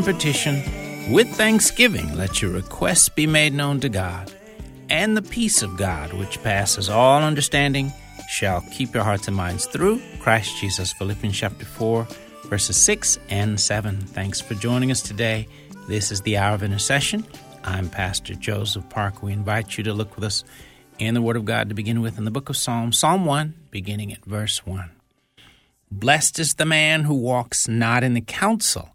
and petition, with thanksgiving, let your requests be made known to God. And the peace of God, which passes all understanding, shall keep your hearts and minds through Christ Jesus. Philippians chapter 4, verses 6 and 7. Thanks for joining us today. This is the Hour of Intercession. I'm Pastor Joseph Parker. We invite you to look with us in the Word of God to begin with in the book of Psalms, Psalm 1, beginning at verse 1. Blessed is the man who walks not in the counsel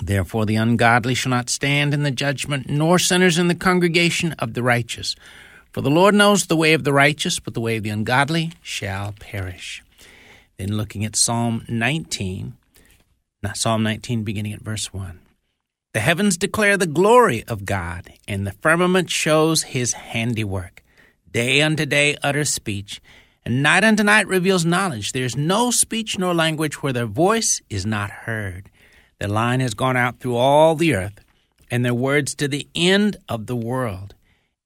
Therefore the ungodly shall not stand in the judgment, nor sinners in the congregation of the righteous. For the Lord knows the way of the righteous, but the way of the ungodly shall perish. Then looking at Psalm 19, Psalm 19 beginning at verse 1. The heavens declare the glory of God, and the firmament shows his handiwork. Day unto day utters speech, and night unto night reveals knowledge. There is no speech nor language where their voice is not heard. Their line has gone out through all the earth, and their words to the end of the world.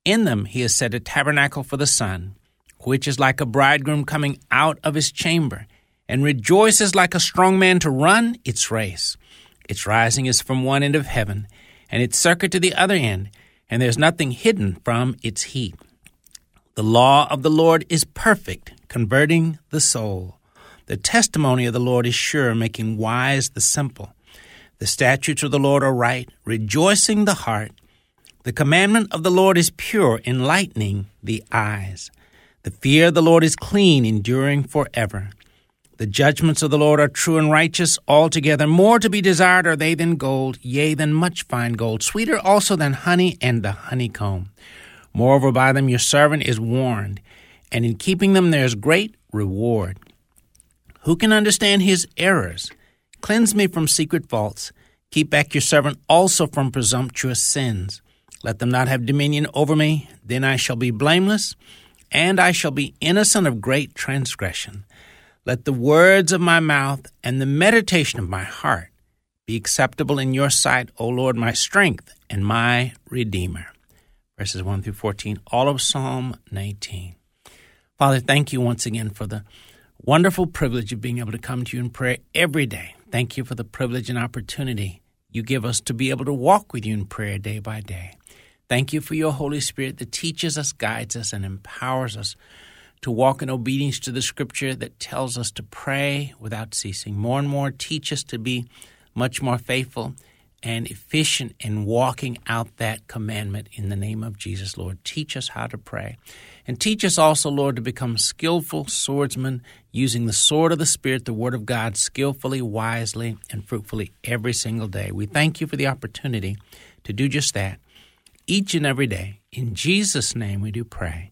In them he has set a tabernacle for the sun, which is like a bridegroom coming out of his chamber, and rejoices like a strong man to run its race. Its rising is from one end of heaven, and its circuit to the other end, and there's nothing hidden from its heat. The law of the Lord is perfect, converting the soul. The testimony of the Lord is sure, making wise the simple. The statutes of the Lord are right, rejoicing the heart. The commandment of the Lord is pure, enlightening the eyes. The fear of the Lord is clean, enduring forever. The judgments of the Lord are true and righteous altogether. More to be desired are they than gold, yea, than much fine gold, sweeter also than honey and the honeycomb. Moreover, by them your servant is warned, and in keeping them there is great reward. Who can understand his errors? Cleanse me from secret faults. Keep back your servant also from presumptuous sins. Let them not have dominion over me. Then I shall be blameless, and I shall be innocent of great transgression. Let the words of my mouth and the meditation of my heart be acceptable in your sight, O Lord, my strength and my Redeemer. Verses 1 through 14, all of Psalm 19. Father, thank you once again for the wonderful privilege of being able to come to you in prayer every day. Thank you for the privilege and opportunity you give us to be able to walk with you in prayer day by day. Thank you for your Holy Spirit that teaches us, guides us, and empowers us to walk in obedience to the scripture that tells us to pray without ceasing. More and more, teach us to be much more faithful and efficient in walking out that commandment in the name of Jesus, Lord. Teach us how to pray. And teach us also, Lord, to become skillful swordsmen using the sword of the Spirit, the Word of God, skillfully, wisely, and fruitfully every single day. We thank you for the opportunity to do just that each and every day. In Jesus' name we do pray.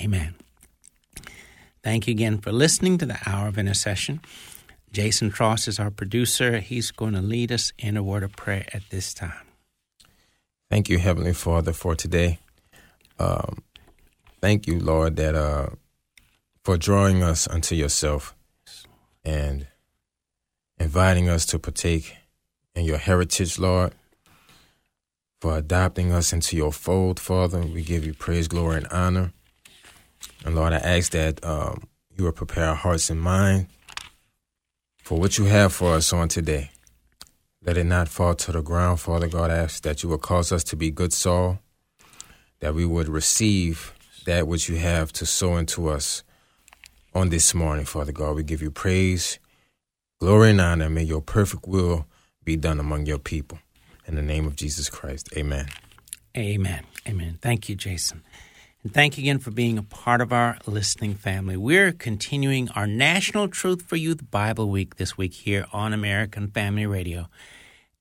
Amen. Thank you again for listening to the Hour of Intercession. Jason Cross is our producer. He's going to lead us in a word of prayer at this time. Thank you, Heavenly Father, for today. Um, thank you, Lord, that uh, for drawing us unto yourself and inviting us to partake in your heritage, Lord. For adopting us into your fold, Father, we give you praise, glory, and honor. And Lord, I ask that um, you will prepare our hearts and mind for what you have for us on today. Let it not fall to the ground, Father God. I ask that you will cause us to be good soul, that we would receive that which you have to sow into us on this morning, Father God. We give you praise, glory, and honor. May your perfect will be done among your people. In the name of Jesus Christ, amen. Amen. Amen. Thank you, Jason. And thank you again for being a part of our listening family. We're continuing our National Truth for Youth Bible Week this week here on American Family Radio.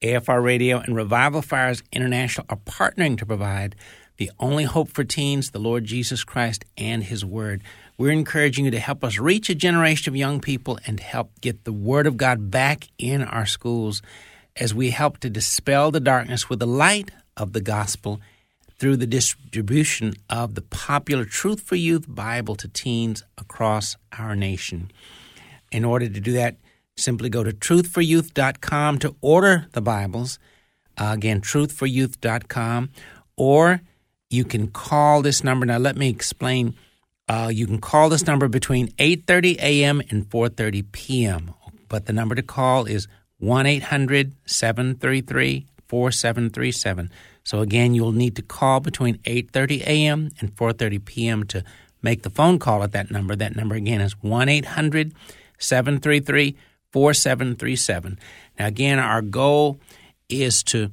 AFR Radio and Revival Fires International are partnering to provide the only hope for teens, the Lord Jesus Christ and His Word. We're encouraging you to help us reach a generation of young people and help get the Word of God back in our schools as we help to dispel the darkness with the light of the gospel through the distribution of the popular Truth for Youth Bible to teens across our nation. In order to do that, simply go to truthforyouth.com to order the Bibles. Uh, again, truthforyouth.com. Or you can call this number. Now, let me explain. Uh, you can call this number between 8.30 a.m. and 4.30 p.m. But the number to call is 1-800-733-4737. So again, you'll need to call between 8:30 a.m. and 4:30 p.m. to make the phone call at that number. That number again is 1-800-733-4737. Now again, our goal is to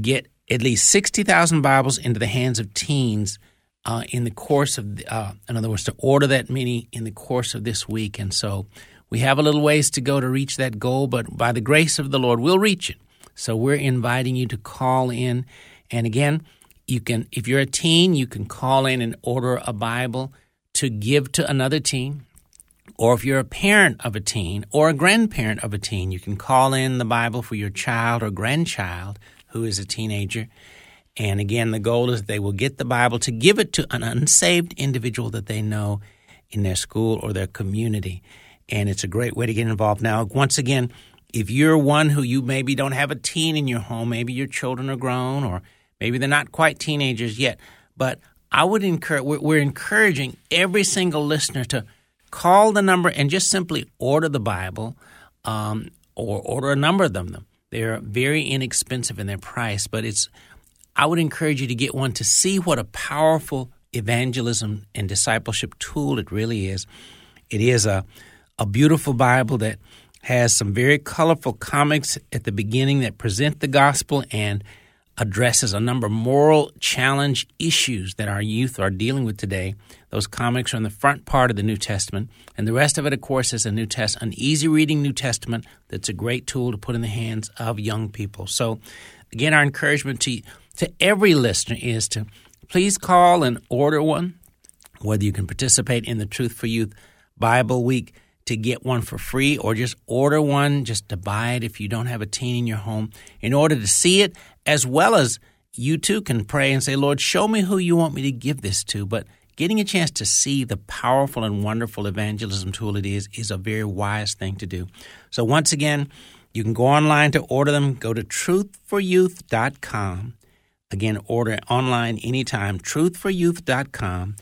get at least 60,000 Bibles into the hands of teens uh, in the course of, uh, in other words, to order that many in the course of this week. And so we have a little ways to go to reach that goal, but by the grace of the Lord, we'll reach it. So we're inviting you to call in and again, you can if you're a teen, you can call in and order a Bible to give to another teen. Or if you're a parent of a teen or a grandparent of a teen, you can call in the Bible for your child or grandchild who is a teenager. And again, the goal is they will get the Bible to give it to an unsaved individual that they know in their school or their community. And it's a great way to get involved. Now, once again, if you're one who you maybe don't have a teen in your home, maybe your children are grown or Maybe they're not quite teenagers yet, but I would encourage, we're, encouraging every single listener to call the number and just simply order the Bible um, or order a number of them. They're very inexpensive in their price, but it's I would encourage you to get one to see what a powerful evangelism and discipleship tool it really is. It is a a beautiful Bible that has some very colorful comics at the beginning that present the gospel and addresses a number of moral challenge issues that our youth are dealing with today. Those comics are in the front part of the New Testament, and the rest of it, of course, is a New Test, an easy reading New Testament that's a great tool to put in the hands of young people. So, again, our encouragement to to every listener is to please call and order one, whether you can participate in the Truth for Youth Bible Week to get one for free or just order one. Just to buy it if you don't have a teen in your home. In order to see it as well as you too can pray and say lord show me who you want me to give this to. But getting a chance to see the powerful and wonderful evangelism tool it is is a very wise thing to do. So once again you can go online to order them. Go to truthforyouth.com again order online anytime truthforyouth.com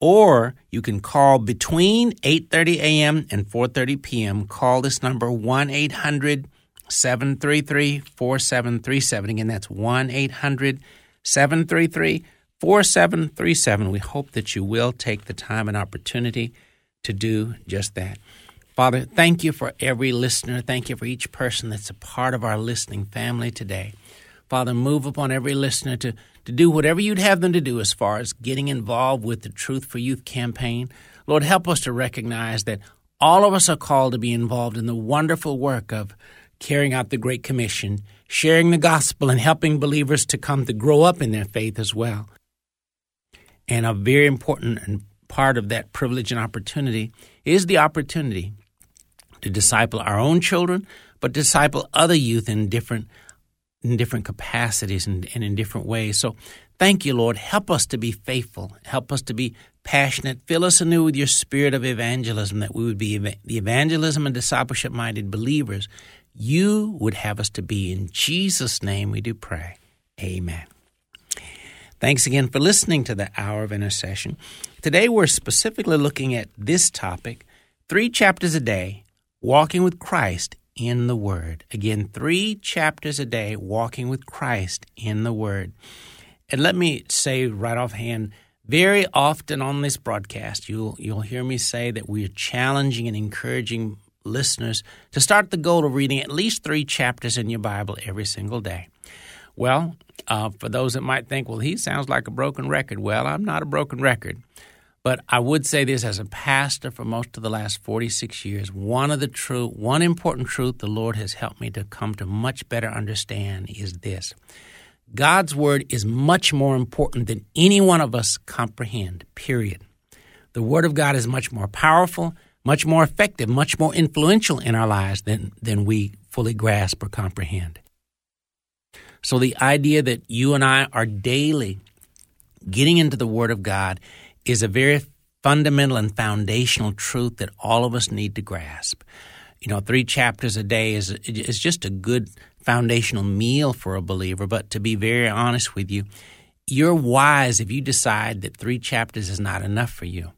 or you can call between 8:30 a.m. and 4:30 p.m. Call this number 1-800-733-4737. Again, that's 1-800-733-4737. We hope that you will take the time and opportunity to do just that. Father, thank you for every listener. Thank you for each person that's a part of our listening family today. Father, move upon every listener to to do whatever you'd have them to do as far as getting involved with the Truth for Youth campaign. Lord, help us to recognize that all of us are called to be involved in the wonderful work of carrying out the Great Commission, sharing the gospel, and helping believers to come to grow up in their faith as well. And a very important part of that privilege and opportunity is the opportunity to disciple our own children, but disciple other youth in different in different capacities and, and in different ways. So thank you, Lord. Help us to be faithful. Help us to be passionate. Fill us anew with your spirit of evangelism, that we would be the evangelism and discipleship minded believers you would have us to be. In Jesus' name we do pray. Amen. Thanks again for listening to the Hour of Intercession. Today we're specifically looking at this topic three chapters a day, walking with Christ in the Word. Again, three chapters a day walking with Christ in the Word. And let me say right offhand, very often on this broadcast, you'll you'll hear me say that we are challenging and encouraging listeners to start the goal of reading at least three chapters in your Bible every single day. Well, uh, for those that might think, well, he sounds like a broken record. Well, I'm not a broken record. But I would say this as a pastor for most of the last 46 years, one of the true, one important truth the Lord has helped me to come to much better understand is this. God's word is much more important than any one of us comprehend, period. The word of God is much more powerful, much more effective, much more influential in our lives than, than we fully grasp or comprehend. So the idea that you and I are daily getting into the Word of God is a very fundamental and foundational truth that all of us need to grasp. You know, three chapters a day is is just a good foundational meal for a believer. But to be very honest with you, you're wise if you decide that three chapters is not enough for you.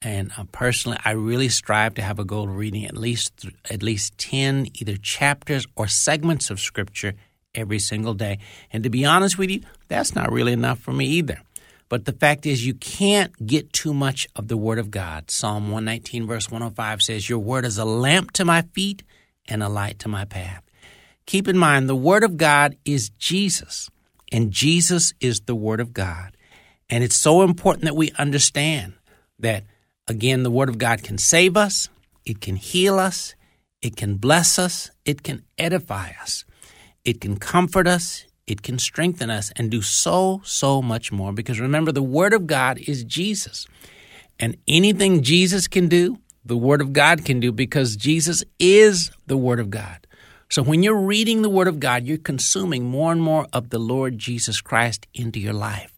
And uh, personally, I really strive to have a goal of reading at least at least ten either chapters or segments of Scripture every single day. And to be honest with you, that's not really enough for me either. But the fact is, you can't get too much of the Word of God. Psalm 119, verse 105 says, Your Word is a lamp to my feet and a light to my path. Keep in mind, the Word of God is Jesus, and Jesus is the Word of God. And it's so important that we understand that, again, the Word of God can save us, it can heal us, it can bless us, it can edify us, it can comfort us, it can strengthen us and do so, so much more. Because remember, the Word of God is Jesus. And anything Jesus can do, the Word of God can do because Jesus is the Word of God. So when you're reading the Word of God, you're consuming more and more of the Lord Jesus Christ into your life.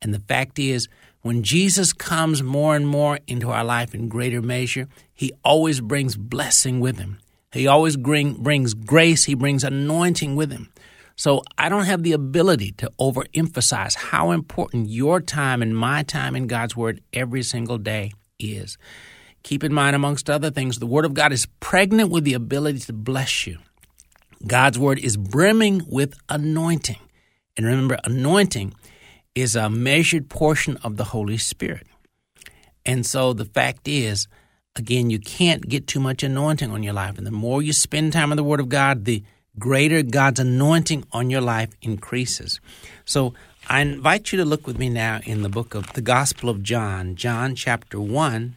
And the fact is, when Jesus comes more and more into our life in greater measure, He always brings blessing with Him. He always bring, brings grace, He brings anointing with Him. So I don't have the ability to overemphasize how important your time and my time in God's Word every single day is. Keep in mind, amongst other things, the Word of God is pregnant with the ability to bless you. God's Word is brimming with anointing. And remember, anointing is a measured portion of the Holy Spirit. And so the fact is, again, you can't get too much anointing on your life. And the more you spend time in the Word of God, the greater God's anointing on your life increases. So I invite you to look with me now in the book of the Gospel of John, John chapter 1,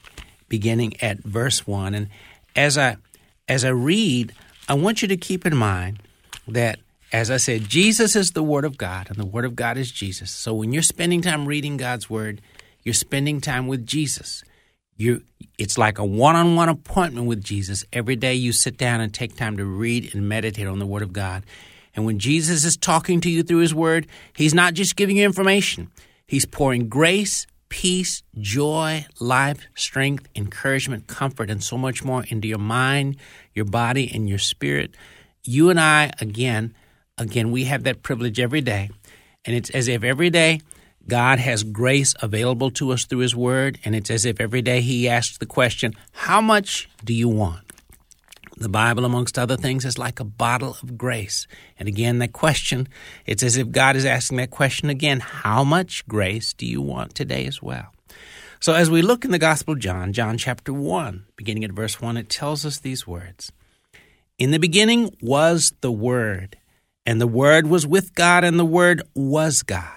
beginning at verse 1. And as I as I read, I want you to keep in mind that as I said, Jesus is the Word of God, and the Word of God is Jesus. So when you're spending time reading God's Word, you're spending time with Jesus. You, it's like a one-on-one appointment with Jesus. Every day you sit down and take time to read and meditate on the Word of God. And when Jesus is talking to you through His Word, He's not just giving you information. He's pouring grace, peace, joy, life, strength, encouragement, comfort, and so much more into your mind, your body, and your spirit. You and I, again, again, we have that privilege every day. And it's as if every day God has grace available to us through His Word, and it's as if every day He asks the question, How much do you want? The Bible, amongst other things, is like a bottle of grace. And again, that question, it's as if God is asking that question again How much grace do you want today as well? So, as we look in the Gospel of John, John chapter 1, beginning at verse 1, it tells us these words In the beginning was the Word, and the Word was with God, and the Word was God.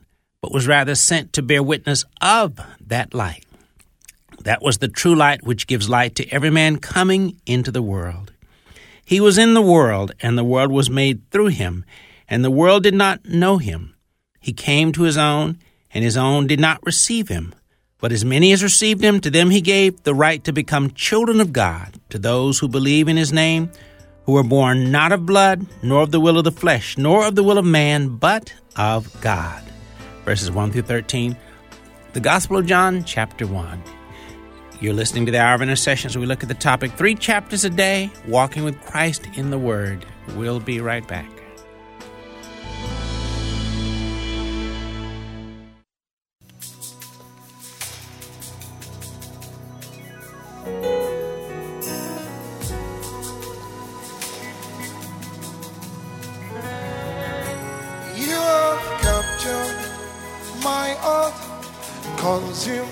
but was rather sent to bear witness of that light. That was the true light which gives light to every man coming into the world. He was in the world, and the world was made through him, and the world did not know him. He came to his own, and his own did not receive him. But as many as received him, to them he gave the right to become children of God, to those who believe in his name, who were born not of blood, nor of the will of the flesh, nor of the will of man, but of God verses 1 through 13. The Gospel of John, chapter 1. You're listening to the Hour of Intercession as we look at the topic Three Chapters a Day, Walking with Christ in the Word. We'll be right back. Consume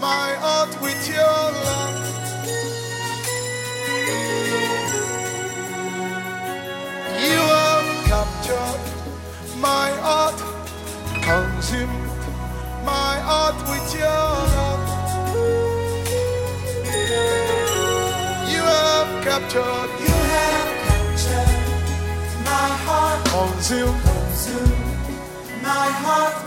my heart with your love. You have captured my heart, Consume my heart with your love. You have captured, you have captured my heart, Consume consumed my heart.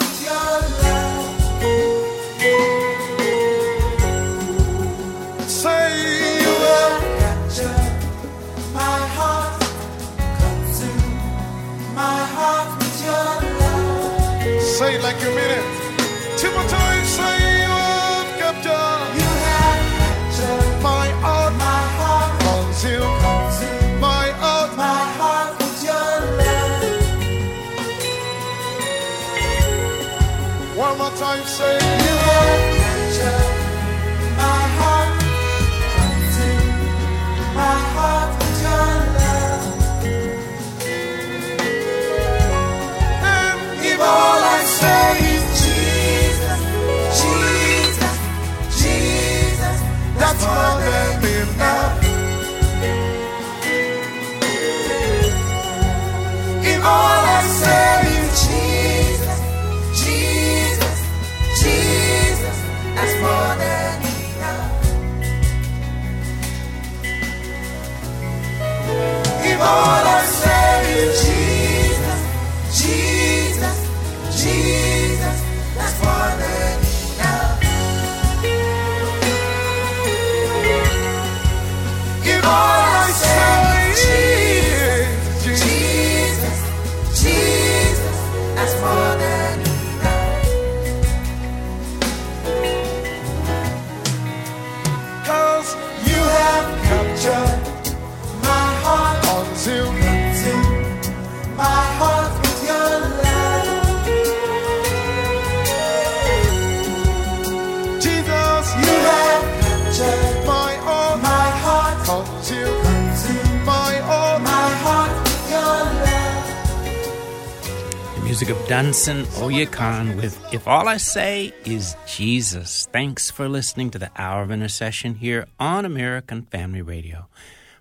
Music of Dunsin Oyekan with If All I Say Is Jesus. Thanks for listening to the Hour of Intercession here on American Family Radio.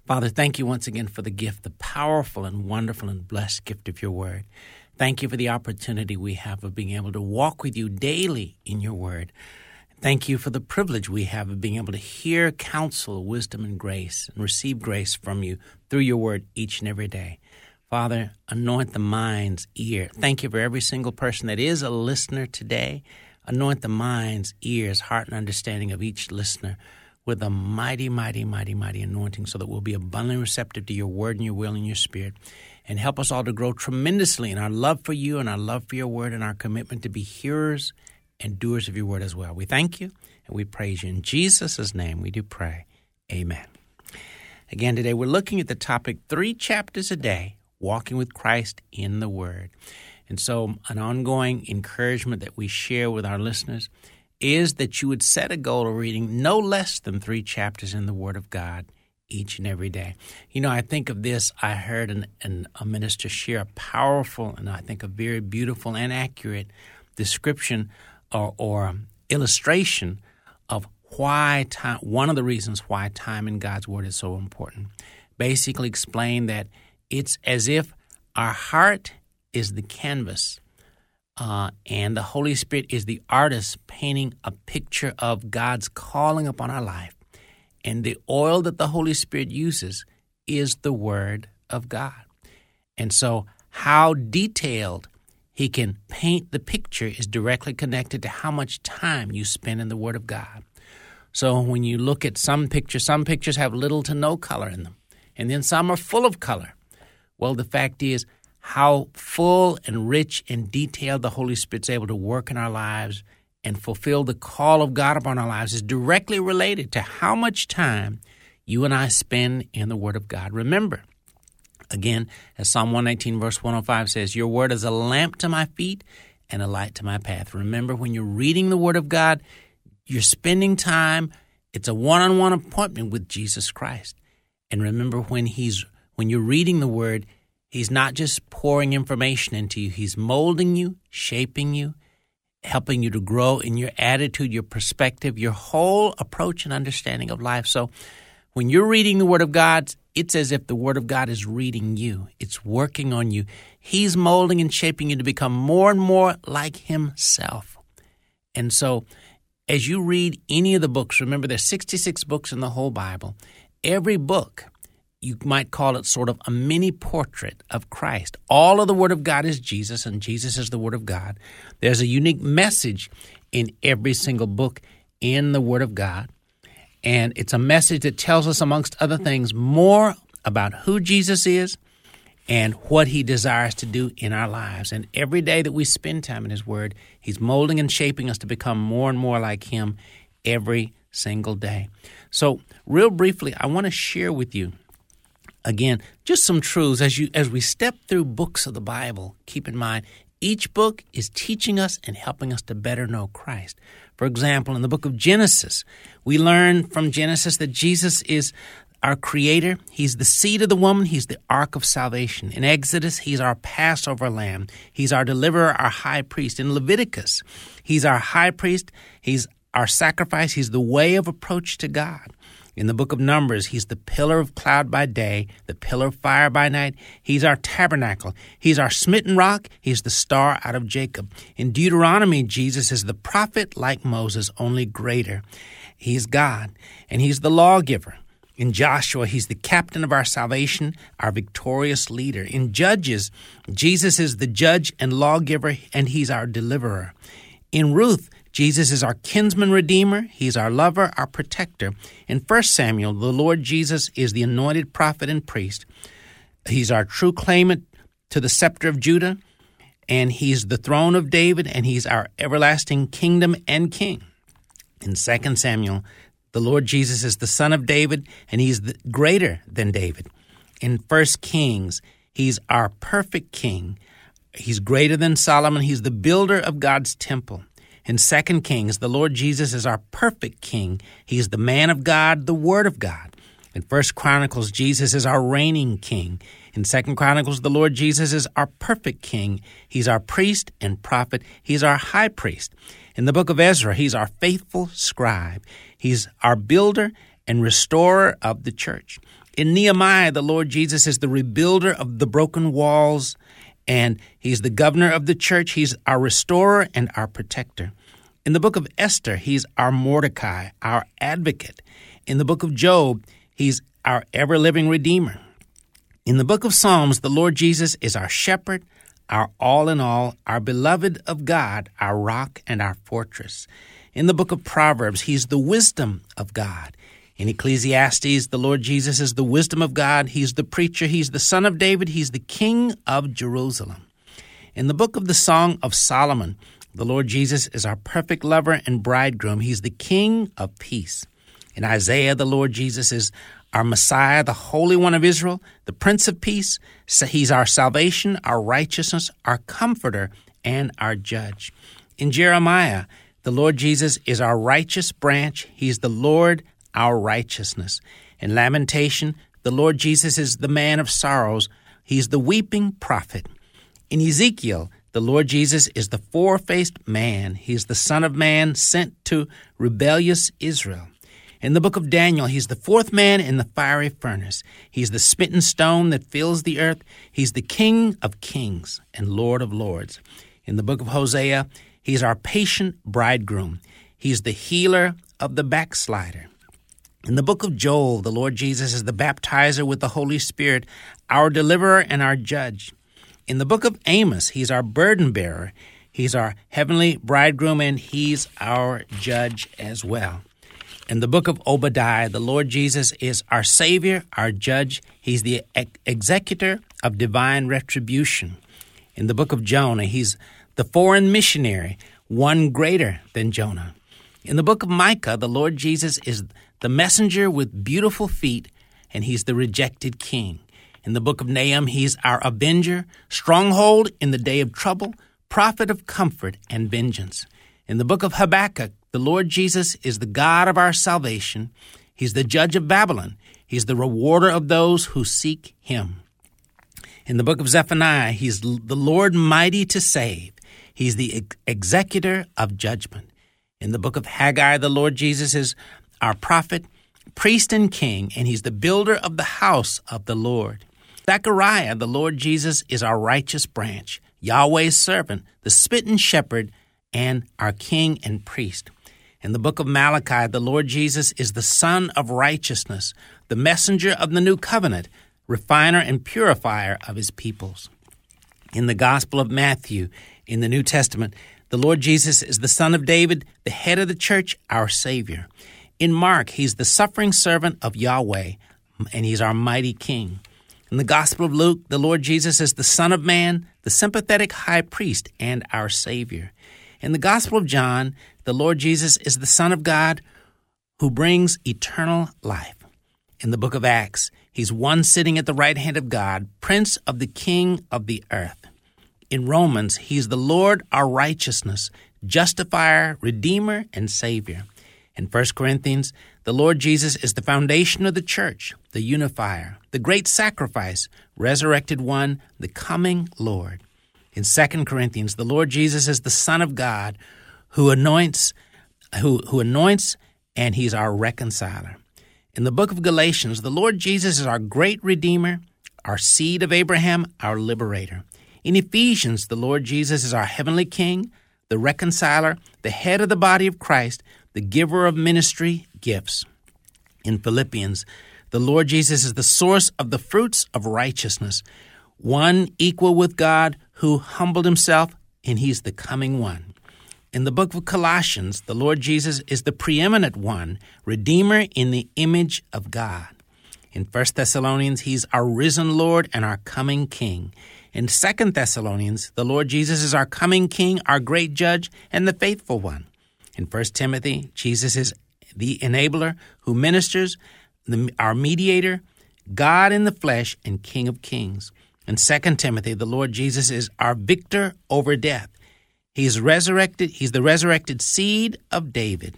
Father, thank you once again for the gift, the powerful and wonderful and blessed gift of your word. Thank you for the opportunity we have of being able to walk with you daily in your word. Thank you for the privilege we have of being able to hear counsel, wisdom, and grace, and receive grace from you through your word each and every day. Father, anoint the mind's ear. Thank you for every single person that is a listener today. Anoint the mind's ears, heart, and understanding of each listener with a mighty, mighty, mighty, mighty anointing so that we'll be abundantly receptive to your word and your will and your spirit. And help us all to grow tremendously in our love for you and our love for your word and our commitment to be hearers and doers of your word as well. We thank you and we praise you. In Jesus' name we do pray. Amen. Again, today we're looking at the topic three chapters a day, walking with Christ in the Word. And so, an ongoing encouragement that we share with our listeners is that you would set a goal of reading no less than three chapters in the Word of God each and every day. You know, I think of this, I heard an, an, a minister share a powerful and I think a very beautiful and accurate description or, or illustration of why time, one of the reasons why time in God's Word is so important. Basically, explain that it's as if our heart is the canvas uh, and the Holy Spirit is the artist painting a picture of God's calling upon our life. And the oil that the Holy Spirit uses is the Word of God. And so, how detailed He can paint the picture is directly connected to how much time you spend in the Word of God. So, when you look at some pictures, some pictures have little to no color in them, and then some are full of color. Well, the fact is, how full and rich and detailed the Holy Spirit's able to work in our lives and fulfill the call of God upon our lives is directly related to how much time you and I spend in the Word of God. Remember, again, as Psalm 119, verse 105 says, Your Word is a lamp to my feet and a light to my path. Remember, when you're reading the Word of God, you're spending time, it's a one on one appointment with Jesus Christ. And remember, when He's when you're reading the Word, He's not just pouring information into you, He's molding you, shaping you, helping you to grow in your attitude, your perspective, your whole approach and understanding of life. So when you're reading the Word of God, it's as if the Word of God is reading you, it's working on you. He's molding and shaping you to become more and more like Himself. And so as you read any of the books, remember there's 66 books in the whole Bible. Every book you might call it sort of a mini portrait of Christ. All of the Word of God is Jesus, and Jesus is the Word of God. There's a unique message in every single book in the Word of God. And it's a message that tells us, amongst other things, more about who Jesus is and what he desires to do in our lives. And every day that we spend time in his word, he's molding and shaping us to become more and more like him every single day. So, real briefly, I want to share with you again just some truths as you as we step through books of the Bible. Keep in mind each book is teaching us and helping us to better know Christ. For example, in the book of Genesis, we learn from Genesis that Jesus is our creator. He's the seed of the woman. He's the ark of salvation. In Exodus, he's our Passover lamb. He's our deliverer, our high priest. In Leviticus, he's our high priest. He's our sacrifice. He's the way of approach to God. In the book of Numbers, he's the pillar of cloud by day, the pillar of fire by night. He's our tabernacle. He's our smitten rock. He's the star out of Jacob. In Deuteronomy, Jesus is the prophet like Moses, only greater. He's God, and he's the lawgiver. In Joshua, he's the captain of our salvation, our victorious leader. In Judges, Jesus is the judge and lawgiver, and he's our deliverer. In Ruth, Jesus is our kinsman redeemer, he's our lover, our protector. In 1 Samuel, the Lord Jesus is the anointed prophet and priest. He's our true claimant to the scepter of Judah, and he's the throne of David, and he's our everlasting kingdom and king. In 2 Samuel, the Lord Jesus is the son of David, and he's greater than David. In 1 Kings, he's our perfect king. He's greater than Solomon. He's the builder of God's temple. In 2 Kings, the Lord Jesus is our perfect king. He is the man of God, the word of God. In 1 Chronicles, Jesus is our reigning king. In 2 Chronicles, the Lord Jesus is our perfect king. He's our priest and prophet. He's our high priest. In the book of Ezra, he's our faithful scribe. He's our builder and restorer of the church. In Nehemiah, the Lord Jesus is the rebuilder of the broken walls and he's the governor of the church. He's our restorer and our protector. In the book of Esther, he's our Mordecai, our advocate. In the book of Job, he's our ever living redeemer. In the book of Psalms, the Lord Jesus is our shepherd, our all in all, our beloved of God, our rock and our fortress. In the book of Proverbs, he's the wisdom of God. In Ecclesiastes, the Lord Jesus is the wisdom of God. He's the preacher. He's the son of David. He's the king of Jerusalem. In the book of the Song of Solomon, the Lord Jesus is our perfect lover and bridegroom. He's the king of peace. In Isaiah, the Lord Jesus is our Messiah, the Holy One of Israel, the Prince of Peace. He's our salvation, our righteousness, our comforter, and our judge. In Jeremiah, the Lord Jesus is our righteous branch. He's the Lord our righteousness. In Lamentation, the Lord Jesus is the man of sorrows. He's the weeping prophet. In Ezekiel, the Lord Jesus is the four faced man. He's the Son of Man sent to rebellious Israel. In the book of Daniel, he's the fourth man in the fiery furnace. He's the smitten stone that fills the earth. He's the King of kings and Lord of lords. In the book of Hosea, he's our patient bridegroom. He's the healer of the backslider. In the book of Joel, the Lord Jesus is the baptizer with the Holy Spirit, our deliverer and our judge. In the book of Amos, he's our burden bearer, he's our heavenly bridegroom, and he's our judge as well. In the book of Obadiah, the Lord Jesus is our Savior, our judge. He's the ex- executor of divine retribution. In the book of Jonah, he's the foreign missionary, one greater than Jonah. In the book of Micah, the Lord Jesus is the messenger with beautiful feet, and he's the rejected king. In the book of Nahum, he's our avenger, stronghold in the day of trouble, prophet of comfort and vengeance. In the book of Habakkuk, the Lord Jesus is the God of our salvation. He's the judge of Babylon. He's the rewarder of those who seek him. In the book of Zephaniah, he's the Lord mighty to save. He's the executor of judgment. In the book of Haggai, the Lord Jesus is our prophet, priest, and king, and he's the builder of the house of the Lord. Zechariah, the Lord Jesus, is our righteous branch, Yahweh's servant, the smitten shepherd, and our king and priest. In the book of Malachi, the Lord Jesus is the Sun of righteousness, the the messenger of the new covenant, refiner and purifier of his peoples. In the Gospel of Matthew, in the New Testament, the Lord Jesus is the Son of David, the head of the church, our Savior. In Mark, he's the suffering servant of Yahweh, and he's our mighty King. In the Gospel of Luke, the Lord Jesus is the Son of Man, the sympathetic high priest, and our Savior. In the Gospel of John, the Lord Jesus is the Son of God who brings eternal life. In the book of Acts, he's one sitting at the right hand of God, Prince of the King of the earth. In Romans, he's the Lord our righteousness, justifier, redeemer, and savior. In 1 Corinthians, the Lord Jesus is the foundation of the church, the unifier, the great sacrifice, resurrected one, the coming Lord. In 2 Corinthians, the Lord Jesus is the Son of God who anoints who, who anoints and he's our reconciler. In the book of Galatians, the Lord Jesus is our great redeemer, our seed of Abraham, our liberator. In Ephesians, the Lord Jesus is our heavenly king, the reconciler, the head of the body of Christ, the giver of ministry gifts. In Philippians, the Lord Jesus is the source of the fruits of righteousness, one equal with God who humbled himself, and he's the coming one. In the book of Colossians, the Lord Jesus is the preeminent one, Redeemer in the image of God. In 1 Thessalonians, he's our risen Lord and our coming King. In 2 Thessalonians, the Lord Jesus is our coming King, our great judge, and the faithful one. In 1 Timothy, Jesus is the enabler who ministers, the, our mediator, God in the flesh, and King of kings. In 2 Timothy, the Lord Jesus is our victor over death. He's resurrected, he's the resurrected seed of David.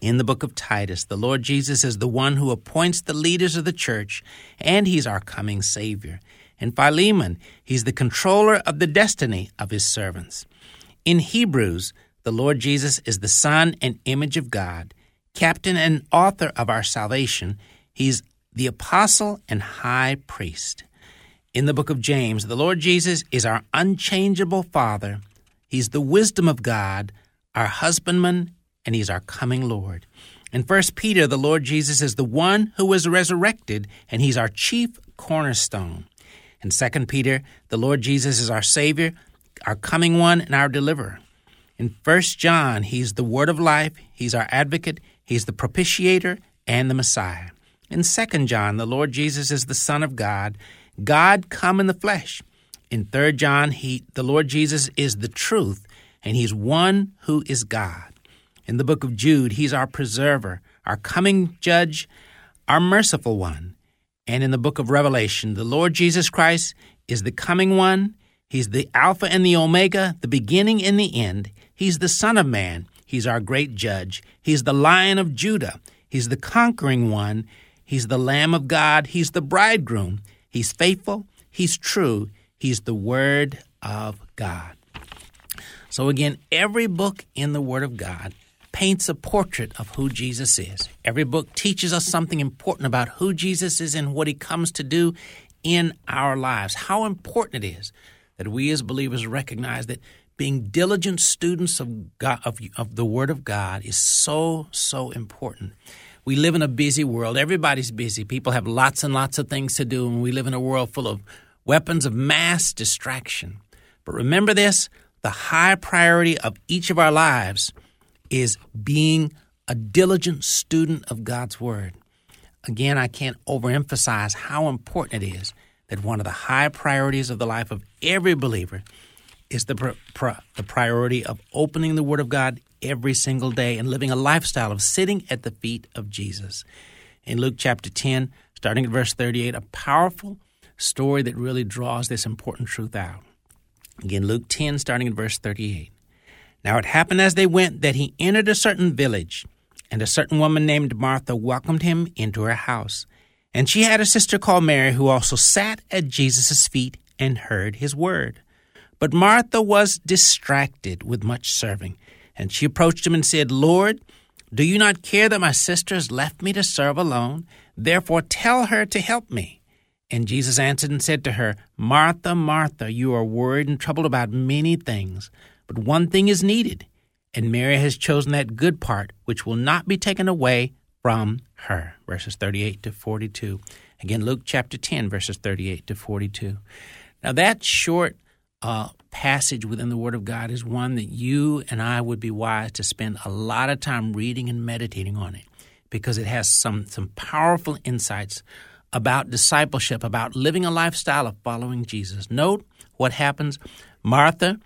In the book of Titus, the Lord Jesus is the one who appoints the leaders of the church, and he's our coming Savior. In Philemon, he's the controller of the destiny of his servants. In Hebrews, the Lord Jesus is the Son and image of God, captain and author of our salvation. He's the apostle and high priest. In the book of James, the Lord Jesus is our unchangeable Father. He's the wisdom of God, our husbandman, and he's our coming Lord. In 1 Peter, the Lord Jesus is the one who was resurrected, and he's our chief cornerstone. In 2 Peter, the Lord Jesus is our Savior, our coming one, and our deliverer. In 1 John, he's the word of life, he's our advocate, he's the propitiator, and the Messiah. In 2 John, the Lord Jesus is the Son of God, God come in the flesh. In 3 John, he, the Lord Jesus is the truth, and he's one who is God. In the book of Jude, he's our preserver, our coming judge, our merciful one. And in the book of Revelation, the Lord Jesus Christ is the coming one. He's the Alpha and the Omega, the beginning and the end. He's the Son of Man. He's our great judge. He's the Lion of Judah. He's the conquering one. He's the Lamb of God. He's the bridegroom. He's faithful. He's true. He's the Word of God. So, again, every book in the Word of God paints a portrait of who Jesus is. Every book teaches us something important about who Jesus is and what he comes to do in our lives. How important it is that we as believers recognize that being diligent students of, God, of, of the Word of God is so, so important. We live in a busy world. Everybody's busy. People have lots and lots of things to do, and we live in a world full of weapons of mass distraction. But remember this the high priority of each of our lives is being a diligent student of God's Word. Again, I can't overemphasize how important it is that one of the high priorities of the life of every believer is the, pr- the priority of opening the Word of God every single day and living a lifestyle of sitting at the feet of Jesus. In Luke chapter 10, starting at verse 38, a powerful story that really draws this important truth out. Again, Luke 10, starting at verse 38. Now it happened as they went that he entered a certain village, and a certain woman named Martha welcomed him into her house. And she had a sister called Mary who also sat at Jesus' feet and heard his word. But Martha was distracted with much serving, and she approached him and said, Lord, do you not care that my sister has left me to serve alone? Therefore tell her to help me. And Jesus answered and said to her, Martha, Martha, you are worried and troubled about many things, but one thing is needed, and Mary has chosen that good part which will not be taken away from her. Verses 38 to 42. Again, Luke chapter 10, verses 38 to 42. Now, that short uh, passage within the Word of God is one that you and I would be wise to spend a lot of time reading and meditating on it because it has some, some powerful insights about discipleship, about living a lifestyle of following Jesus. Note what happens. Martha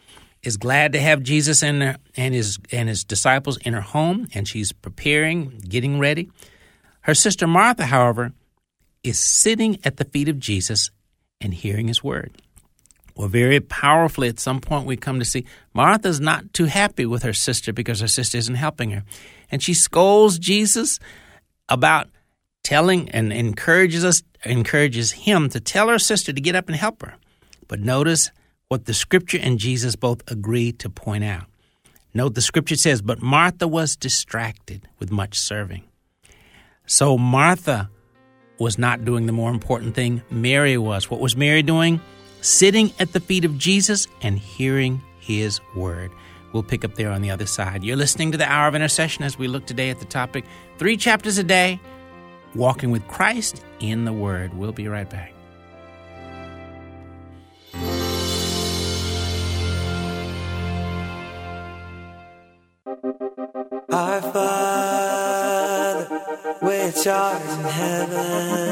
is glad to have Jesus her, and, his, and his disciples in her home, and she's preparing, getting ready. Her sister Martha, however, is sitting at the feet of Jesus and hearing his word. Well, very powerfully, at some point, we come to see Martha's not too happy with her sister because her sister isn't helping her. And she scolds Jesus about telling and encourages us encourages him to tell her sister to get up and help her. But notice what the scripture and Jesus both agree to point out. Note the scripture says, But Martha was distracted with much serving. So Martha was not doing the more important thing, Mary was. What was Mary doing? Sitting at the feet of Jesus and hearing his word. We'll pick up there on the other side. You're listening to the Hour of Intercession as we look today at the topic three chapters a day, walking with Christ in the Word. We'll be right back. Our Father, which art in heaven,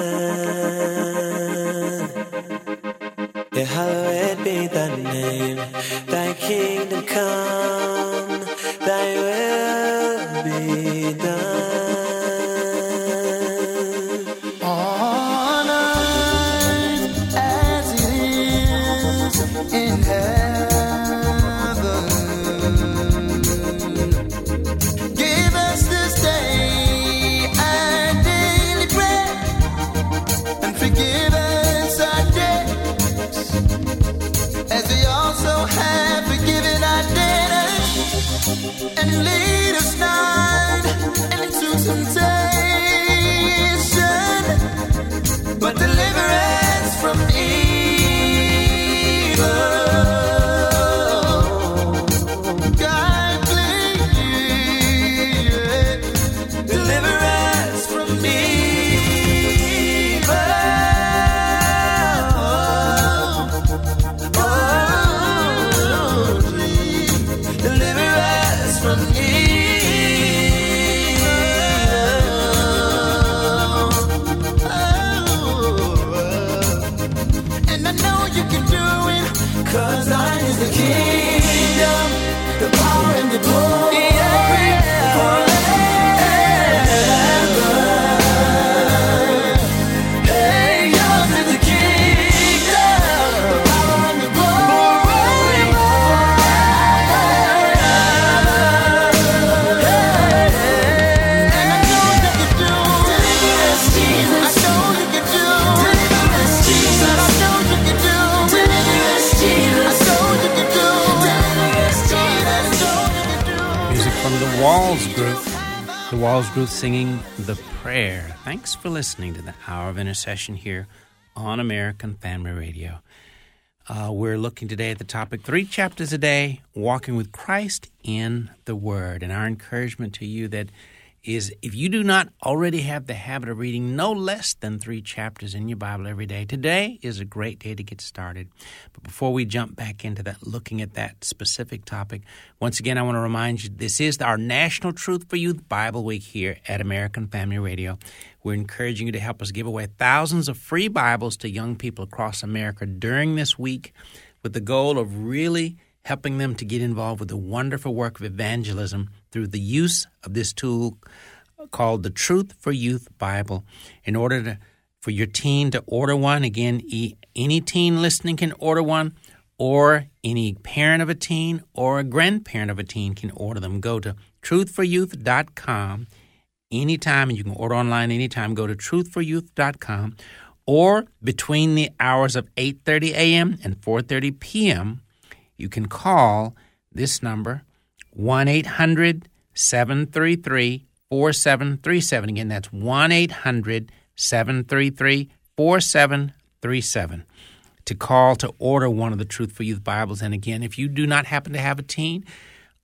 us Walls Group singing The Prayer. Thanks for listening to the Hour of Intercession here on American Family Radio. Uh, we're looking today at the topic three chapters a day, walking with Christ in the Word. And our encouragement to you that is if you do not already have the habit of reading no less than three chapters in your Bible every day, today is a great day to get started. But before we jump back into that, looking at that specific topic, once again, I want to remind you this is our National Truth for Youth Bible Week here at American Family Radio. We're encouraging you to help us give away thousands of free Bibles to young people across America during this week with the goal of really helping them to get involved with the wonderful work of evangelism through the use of this tool called the Truth for Youth Bible. In order to, for your teen to order one, again, any teen listening can order one, or any parent of a teen or a grandparent of a teen can order them. Go to truthforyouth.com anytime, and you can order online anytime. Go to truthforyouth.com, or between the hours of 8:30 a.m. and 4:30 p.m you can call this number 1 800 733 4737. Again, that's 1 800 733 4737 to call to order one of the Truth for Youth Bibles. And again, if you do not happen to have a teen,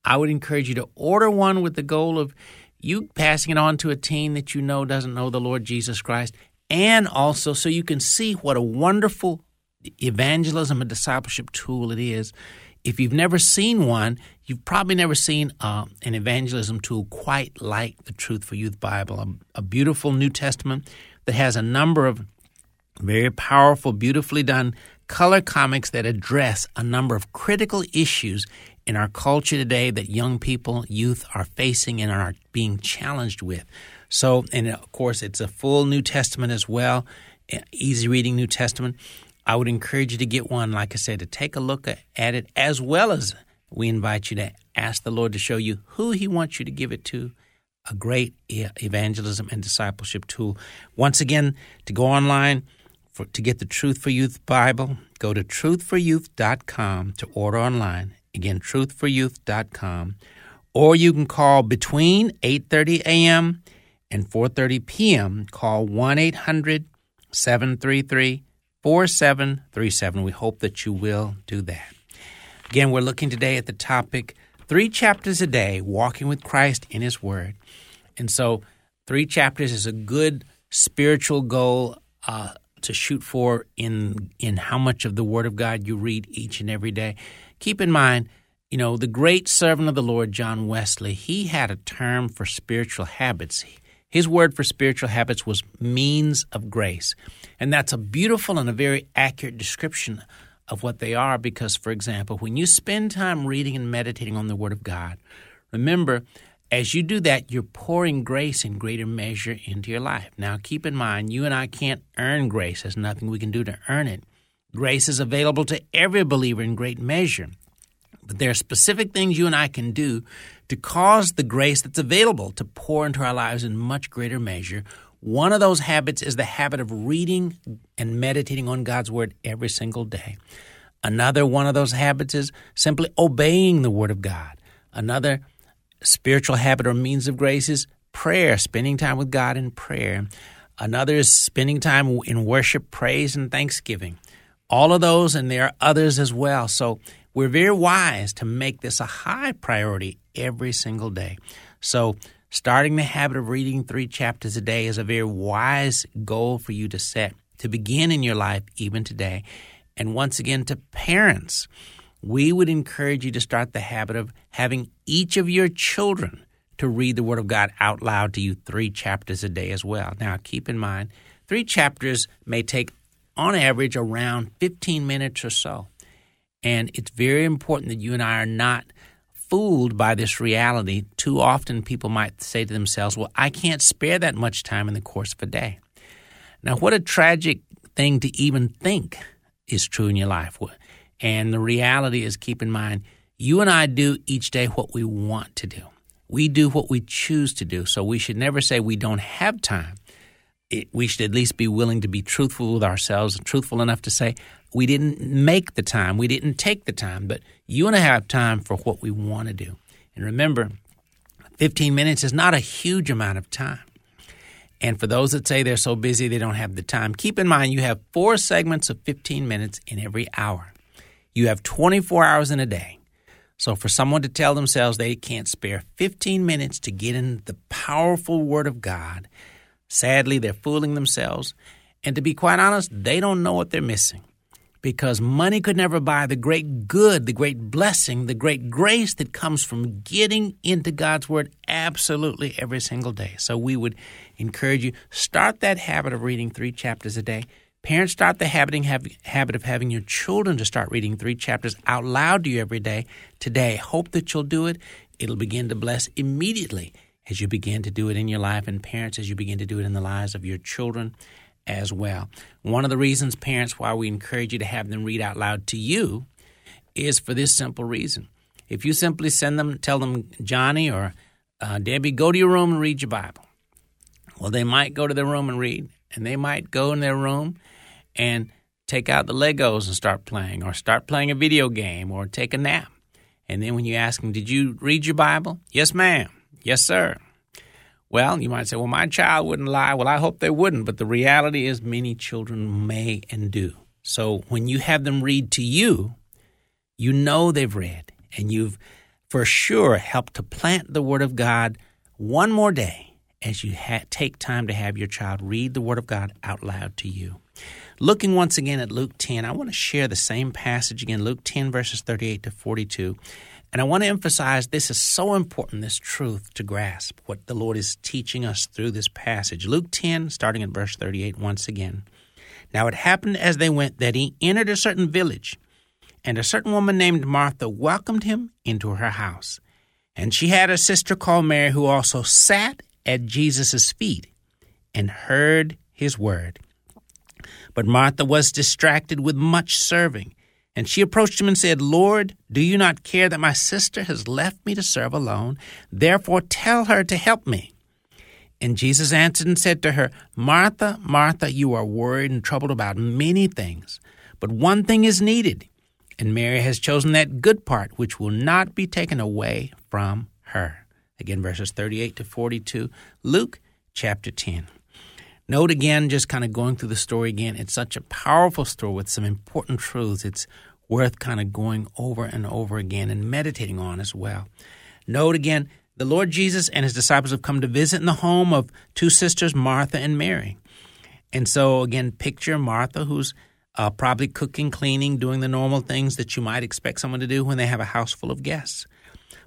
I would encourage you to order one with the goal of you passing it on to a teen that you know doesn't know the Lord Jesus Christ, and also so you can see what a wonderful evangelism and discipleship tool it is. If you've never seen one, you've probably never seen uh, an evangelism tool quite like the Truth for Youth Bible, a, a beautiful New Testament that has a number of very powerful, beautifully done color comics that address a number of critical issues in our culture today that young people, youth are facing and are being challenged with. So, and of course, it's a full New Testament as well, easy reading New Testament. I would encourage you to get one, like I said, to take a look at it, as well as we invite you to ask the Lord to show you who He wants you to give it to. A great evangelism and discipleship tool. Once again, to go online for, to get the Truth for Youth Bible, go to truthforyouth.com to order online. Again, truthforyouth.com. Or you can call between 8:30 a.m. and 4:30 p.m. Call 1-800-733 4737. We hope that you will do that. Again, we're looking today at the topic three chapters a day, walking with Christ in His Word. And so, three chapters is a good spiritual goal uh, to shoot for in in how much of the Word of God you read each and every day. Keep in mind, you know, the great servant of the Lord, John Wesley, he had a term for spiritual habits. His word for spiritual habits was means of grace. And that's a beautiful and a very accurate description of what they are because, for example, when you spend time reading and meditating on the Word of God, remember, as you do that, you're pouring grace in greater measure into your life. Now, keep in mind, you and I can't earn grace. There's nothing we can do to earn it. Grace is available to every believer in great measure. But there are specific things you and I can do to cause the grace that's available to pour into our lives in much greater measure. One of those habits is the habit of reading and meditating on God's Word every single day. Another one of those habits is simply obeying the Word of God. Another spiritual habit or means of grace is prayer, spending time with God in prayer. Another is spending time in worship, praise, and thanksgiving. All of those, and there are others as well. So we're very wise to make this a high priority every single day. So, starting the habit of reading three chapters a day is a very wise goal for you to set to begin in your life even today. And once again, to parents, we would encourage you to start the habit of having each of your children to read the Word of God out loud to you three chapters a day as well. Now, keep in mind, three chapters may take, on average, around 15 minutes or so. And it's very important that you and I are not fooled by this reality. Too often, people might say to themselves, Well, I can't spare that much time in the course of a day. Now, what a tragic thing to even think is true in your life. And the reality is, keep in mind, you and I do each day what we want to do. We do what we choose to do. So we should never say we don't have time. It, we should at least be willing to be truthful with ourselves, truthful enough to say, we didn't make the time, we didn't take the time, but you and I have time for what we want to do. And remember, 15 minutes is not a huge amount of time. And for those that say they're so busy they don't have the time, keep in mind you have four segments of 15 minutes in every hour. You have 24 hours in a day. So for someone to tell themselves they can't spare 15 minutes to get in the powerful Word of God, sadly, they're fooling themselves. And to be quite honest, they don't know what they're missing because money could never buy the great good, the great blessing, the great grace that comes from getting into God's Word absolutely every single day. So we would encourage you start that habit of reading three chapters a day. Parents, start the habit of having your children to start reading three chapters out loud to you every day. Today, hope that you'll do it. It'll begin to bless immediately as you begin to do it in your life, and parents, as you begin to do it in the lives of your children as well. One of the reasons, parents, why we encourage you to have them read out loud to you is for this simple reason. If you simply send them, tell them, Johnny or uh, Debbie, go to your room and read your Bible. Well, they might go to their room and read, and they might go in their room and take out the Legos and start playing, or start playing a video game, or take a nap. And then when you ask them, Did you read your Bible? Yes, ma'am. Yes, sir. Well, you might say, well, my child wouldn't lie. Well, I hope they wouldn't. But the reality is, many children may and do. So when you have them read to you, you know they've read and you've for sure helped to plant the Word of God one more day as you ha- take time to have your child read the Word of God out loud to you. Looking once again at Luke 10, I want to share the same passage again, Luke 10, verses 38 to 42. And I want to emphasize this is so important, this truth, to grasp what the Lord is teaching us through this passage. Luke 10, starting at verse 38, once again. Now it happened as they went that he entered a certain village, and a certain woman named Martha welcomed him into her house. And she had a sister called Mary who also sat at Jesus' feet and heard his word. But Martha was distracted with much serving. And she approached him and said, Lord, do you not care that my sister has left me to serve alone? Therefore tell her to help me. And Jesus answered and said to her, Martha, Martha, you are worried and troubled about many things, but one thing is needed, and Mary has chosen that good part which will not be taken away from her. Again, verses 38 to 42, Luke chapter 10. Note again, just kind of going through the story again, it's such a powerful story with some important truths. It's worth kind of going over and over again and meditating on as well. Note again, the Lord Jesus and his disciples have come to visit in the home of two sisters, Martha and Mary. And so, again, picture Martha, who's uh, probably cooking, cleaning, doing the normal things that you might expect someone to do when they have a house full of guests.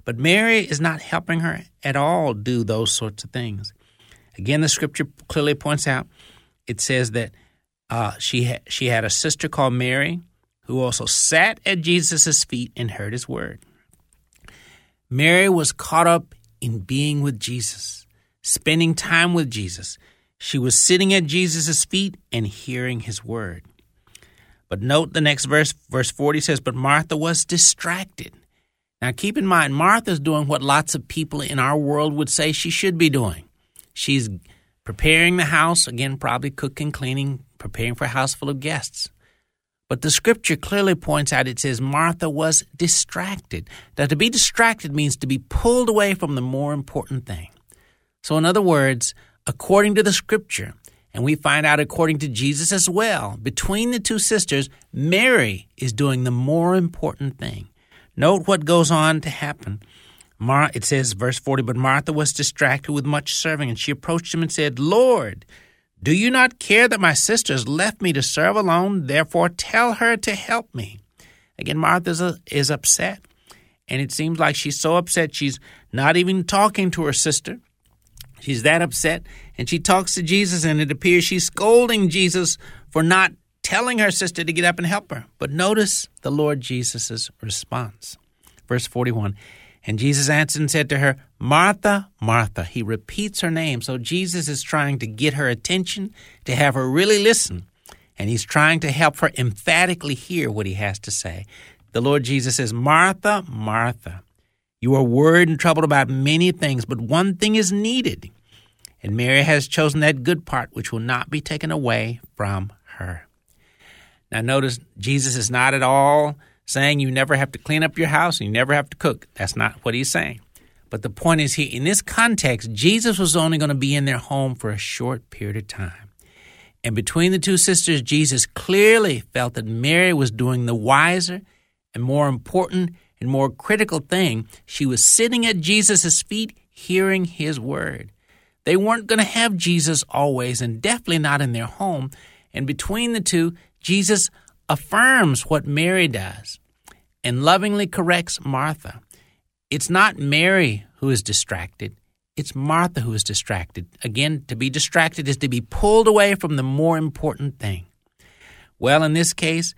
But Mary is not helping her at all do those sorts of things. Again, the scripture clearly points out it says that uh, she, ha- she had a sister called Mary who also sat at Jesus' feet and heard his word. Mary was caught up in being with Jesus, spending time with Jesus. She was sitting at Jesus' feet and hearing his word. But note the next verse, verse 40 says, But Martha was distracted. Now keep in mind, Martha's doing what lots of people in our world would say she should be doing. She's preparing the house, again, probably cooking, cleaning, preparing for a house full of guests. But the scripture clearly points out it says Martha was distracted. Now, to be distracted means to be pulled away from the more important thing. So, in other words, according to the scripture, and we find out according to Jesus as well, between the two sisters, Mary is doing the more important thing. Note what goes on to happen. Mar- it says, verse 40, but Martha was distracted with much serving, and she approached him and said, Lord, do you not care that my sister has left me to serve alone? Therefore, tell her to help me. Again, Martha is, uh, is upset. And it seems like she's so upset she's not even talking to her sister. She's that upset. And she talks to Jesus, and it appears she's scolding Jesus for not telling her sister to get up and help her. But notice the Lord Jesus' response. Verse 41 And Jesus answered and said to her, Martha, Martha. He repeats her name. So Jesus is trying to get her attention, to have her really listen. And he's trying to help her emphatically hear what he has to say. The Lord Jesus says, Martha, Martha, you are worried and troubled about many things, but one thing is needed. And Mary has chosen that good part which will not be taken away from her. Now, notice Jesus is not at all saying you never have to clean up your house and you never have to cook. That's not what he's saying. But the point is here, in this context, Jesus was only going to be in their home for a short period of time. And between the two sisters, Jesus clearly felt that Mary was doing the wiser and more important and more critical thing. She was sitting at Jesus' feet, hearing his word. They weren't going to have Jesus always, and definitely not in their home. And between the two, Jesus affirms what Mary does and lovingly corrects Martha. It's not Mary who is distracted, it's Martha who is distracted. Again, to be distracted is to be pulled away from the more important thing. Well, in this case,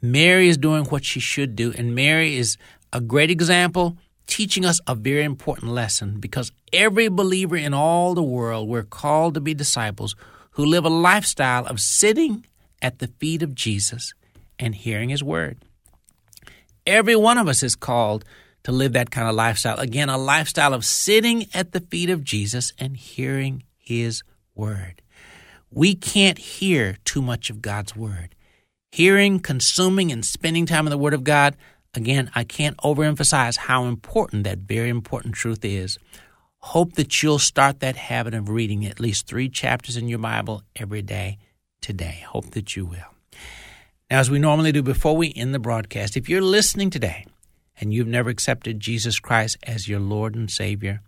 Mary is doing what she should do, and Mary is a great example teaching us a very important lesson because every believer in all the world, we're called to be disciples who live a lifestyle of sitting at the feet of Jesus and hearing his word. Every one of us is called to live that kind of lifestyle. Again, a lifestyle of sitting at the feet of Jesus and hearing his word. We can't hear too much of God's word. Hearing, consuming, and spending time in the word of God, again, I can't overemphasize how important that very important truth is. Hope that you'll start that habit of reading at least three chapters in your Bible every day today. Hope that you will. Now, as we normally do before we end the broadcast, if you're listening today and you've never accepted Jesus Christ as your Lord and Savior,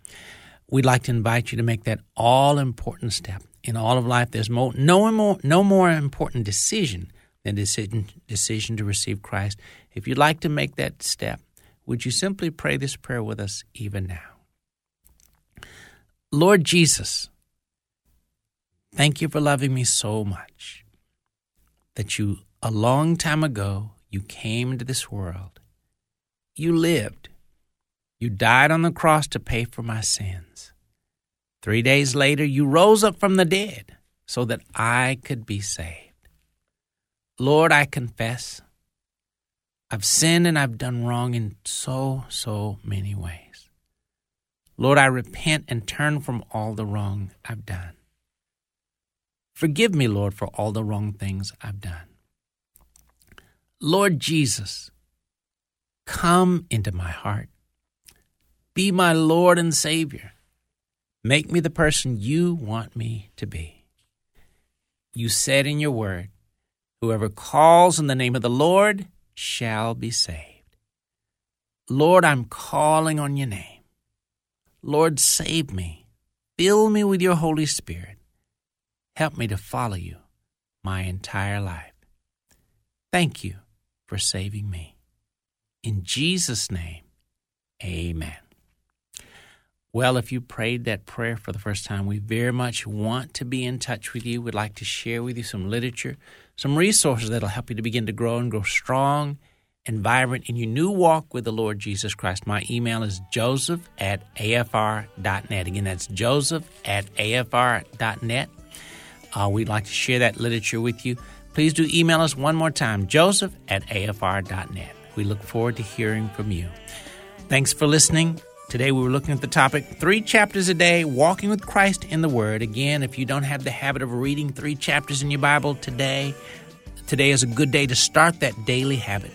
we'd like to invite you to make that all important step. In all of life, there's mo- no, more, no more important decision than decision, decision to receive Christ. If you'd like to make that step, would you simply pray this prayer with us even now? Lord Jesus, thank you for loving me so much that you, a long time ago, you came into this world. You lived. You died on the cross to pay for my sins. Three days later, you rose up from the dead so that I could be saved. Lord, I confess I've sinned and I've done wrong in so, so many ways. Lord, I repent and turn from all the wrong I've done. Forgive me, Lord, for all the wrong things I've done. Lord Jesus, come into my heart. Be my Lord and Savior. Make me the person you want me to be. You said in your word, Whoever calls in the name of the Lord shall be saved. Lord, I'm calling on your name. Lord, save me. Fill me with your Holy Spirit. Help me to follow you my entire life. Thank you for saving me. In Jesus' name, amen. Well, if you prayed that prayer for the first time, we very much want to be in touch with you. We'd like to share with you some literature, some resources that'll help you to begin to grow and grow strong and vibrant in your new walk with the Lord Jesus Christ. My email is joseph at afr.net. Again, that's joseph at afr.net. Uh, we'd like to share that literature with you. Please do email us one more time, joseph at afr.net. We look forward to hearing from you. Thanks for listening. Today we were looking at the topic three chapters a day, walking with Christ in the Word. Again, if you don't have the habit of reading three chapters in your Bible today, today is a good day to start that daily habit.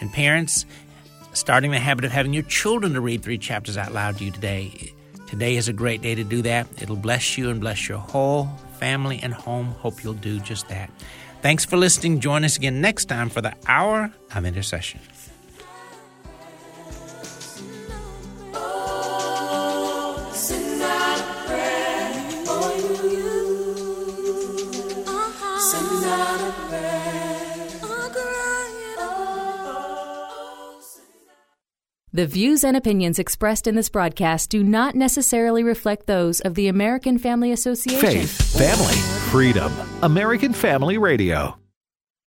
And parents, starting the habit of having your children to read three chapters out loud to you today. Today is a great day to do that. It'll bless you and bless your whole family and home. Hope you'll do just that. Thanks for listening. Join us again next time for the Hour of Intercession. The views and opinions expressed in this broadcast do not necessarily reflect those of the American Family Association. Faith, family, freedom. American Family Radio.